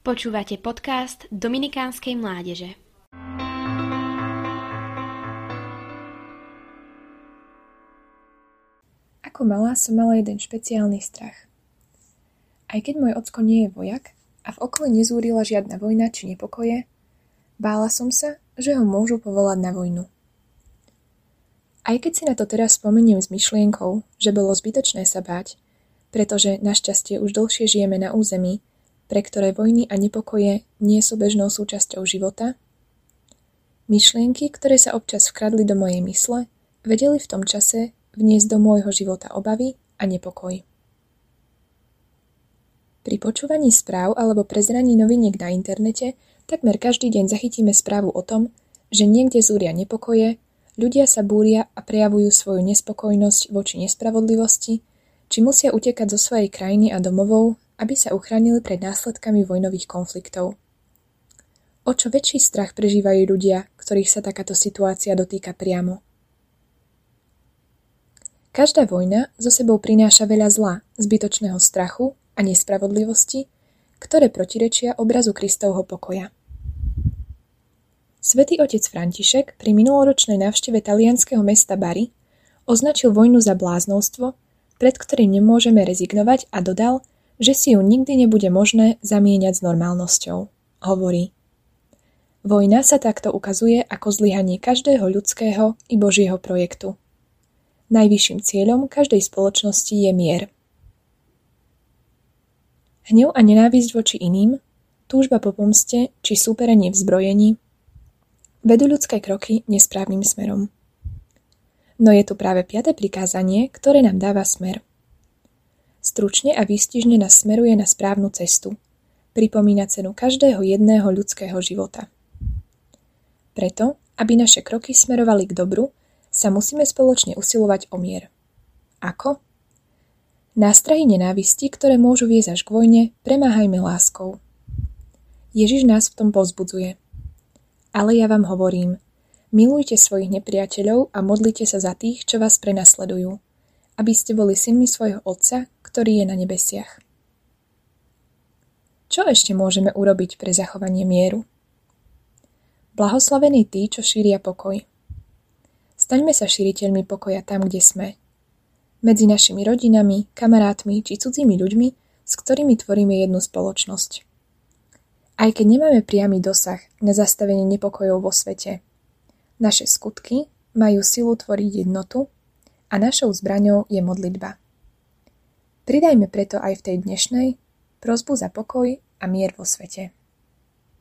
Počúvate podcast Dominikánskej mládeže. Ako malá som mala jeden špeciálny strach. Aj keď môj ocko nie je vojak a v okolí nezúrila žiadna vojna či nepokoje, bála som sa, že ho môžu povolať na vojnu. Aj keď si na to teraz spomeniem s myšlienkou, že bolo zbytočné sa báť, pretože našťastie už dlhšie žijeme na území, pre ktoré vojny a nepokoje nie sú bežnou súčasťou života? Myšlienky, ktoré sa občas vkradli do mojej mysle, vedeli v tom čase vniesť do môjho života obavy a nepokoj. Pri počúvaní správ alebo prezraní noviniek na internete takmer každý deň zachytíme správu o tom, že niekde zúria nepokoje, ľudia sa búria a prejavujú svoju nespokojnosť voči nespravodlivosti, či musia utekať zo svojej krajiny a domovov, aby sa uchránili pred následkami vojnových konfliktov. O čo väčší strach prežívajú ľudia, ktorých sa takáto situácia dotýka priamo. Každá vojna so sebou prináša veľa zla, zbytočného strachu a nespravodlivosti, ktoré protirečia obrazu Kristovho pokoja. Svetý otec František pri minuloročnej návšteve talianského mesta Bari označil vojnu za bláznostvo pred ktorým nemôžeme rezignovať a dodal, že si ju nikdy nebude možné zamieňať s normálnosťou. Hovorí. Vojna sa takto ukazuje ako zlyhanie každého ľudského i Božieho projektu. Najvyšším cieľom každej spoločnosti je mier. Hnev a nenávisť voči iným, túžba po pomste či súperenie v zbrojení vedú ľudské kroky nesprávnym smerom. No je tu práve piaté prikázanie, ktoré nám dáva smer. Stručne a výstižne nás smeruje na správnu cestu. Pripomína cenu každého jedného ľudského života. Preto, aby naše kroky smerovali k dobru, sa musíme spoločne usilovať o mier. Ako? Nástrahy nenávisti, ktoré môžu viesť až k vojne, premáhajme láskou. Ježiš nás v tom pozbudzuje. Ale ja vám hovorím, Milujte svojich nepriateľov a modlite sa za tých, čo vás prenasledujú, aby ste boli synmi svojho Otca, ktorý je na nebesiach. Čo ešte môžeme urobiť pre zachovanie mieru? Blahoslavení tí, čo šíria pokoj. Staňme sa šíriteľmi pokoja tam, kde sme. Medzi našimi rodinami, kamarátmi či cudzími ľuďmi, s ktorými tvoríme jednu spoločnosť. Aj keď nemáme priamy dosah na zastavenie nepokojov vo svete, naše skutky majú silu tvoriť jednotu a našou zbraňou je modlitba. Pridajme preto aj v tej dnešnej prosbu za pokoj a mier vo svete.